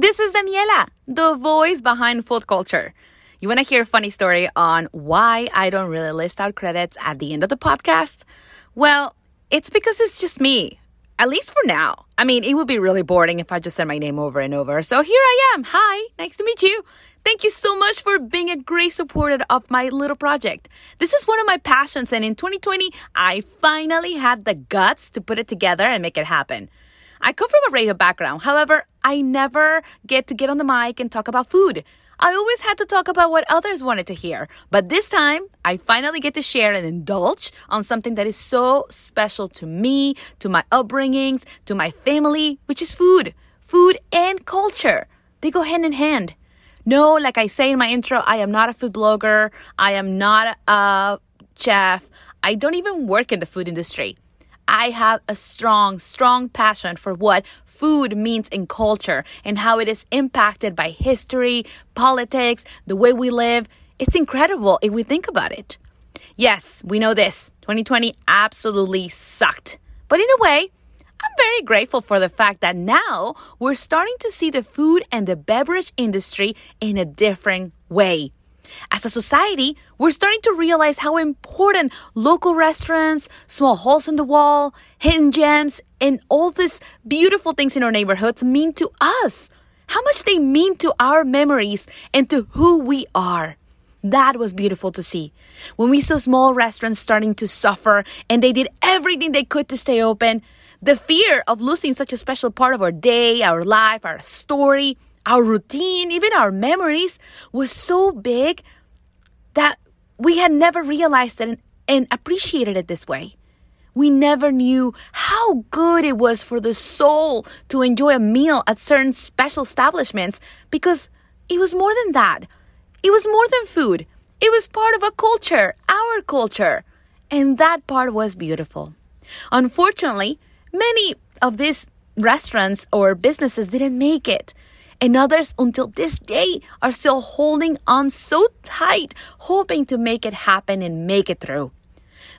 This is Daniela, the voice behind food culture. You want to hear a funny story on why I don't really list out credits at the end of the podcast? Well, it's because it's just me. At least for now. I mean, it would be really boring if I just said my name over and over. So here I am. Hi, nice to meet you. Thank you so much for being a great supporter of my little project. This is one of my passions, and in 2020, I finally had the guts to put it together and make it happen. I come from a radio background. However, I never get to get on the mic and talk about food. I always had to talk about what others wanted to hear. But this time, I finally get to share and indulge on something that is so special to me, to my upbringings, to my family, which is food. Food and culture. They go hand in hand. No, like I say in my intro, I am not a food blogger. I am not a chef. I don't even work in the food industry. I have a strong, strong passion for what food means in culture and how it is impacted by history, politics, the way we live. It's incredible if we think about it. Yes, we know this. 2020 absolutely sucked. But in a way, I'm very grateful for the fact that now we're starting to see the food and the beverage industry in a different way. As a society, we're starting to realize how important local restaurants, small holes in the wall, hidden gems, and all these beautiful things in our neighborhoods mean to us. How much they mean to our memories and to who we are. That was beautiful to see. When we saw small restaurants starting to suffer and they did everything they could to stay open, the fear of losing such a special part of our day, our life, our story, our routine, even our memories was so big that we had never realized it and, appreciated it this way. We never knew how good it was for the soul to enjoy a meal at certain special establishments because it was more than that. It was more than food. It was part of a culture, our culture. And that part was beautiful. Unfortunately, many of these restaurants or businesses didn't make it and others until this day are still holding on so tight, hoping to make it happen and make it through.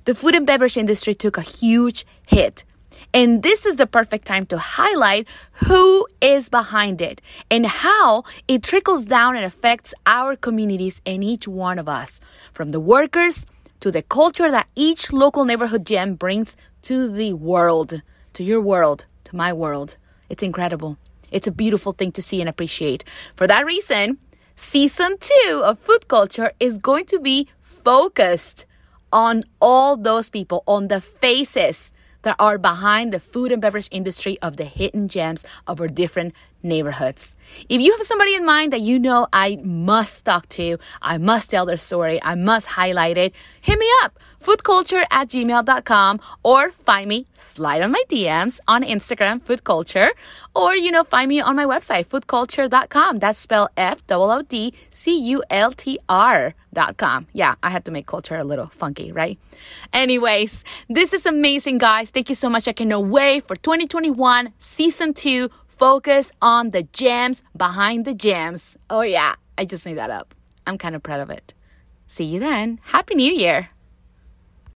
The food and beverage industry took a huge hit. And this is the perfect time to highlight who is behind it and how it trickles down and affects our communities and each one of us, from the workers to the culture that each local neighborhood gem brings to the world, to your world, to my world. It's incredible. It's a beautiful thing to see and appreciate. For that reason, season two of Food Culture is going to be focused on all those people, on the faces that are behind the food and beverage industry of the hidden gems of our different neighborhoods. If you have somebody in mind that you know I must talk to, I must tell their story, I must highlight it, hit me up foodcultr at gmail.com or find me, slide on my DMs on Instagram, foodcultr, or, you know, find me on my website, foodcultr.com. That's spelled F-O-O-D-C-U-L-T-R dot com. Yeah, I had to make culture a little funky, right? Anyways, this is amazing, guys. Thank you so much. I cannot wait for 2021 season two. Focus on the gems behind the gems. Oh, yeah, I just made that up. I'm kind of proud of it. See you then. Happy New Year.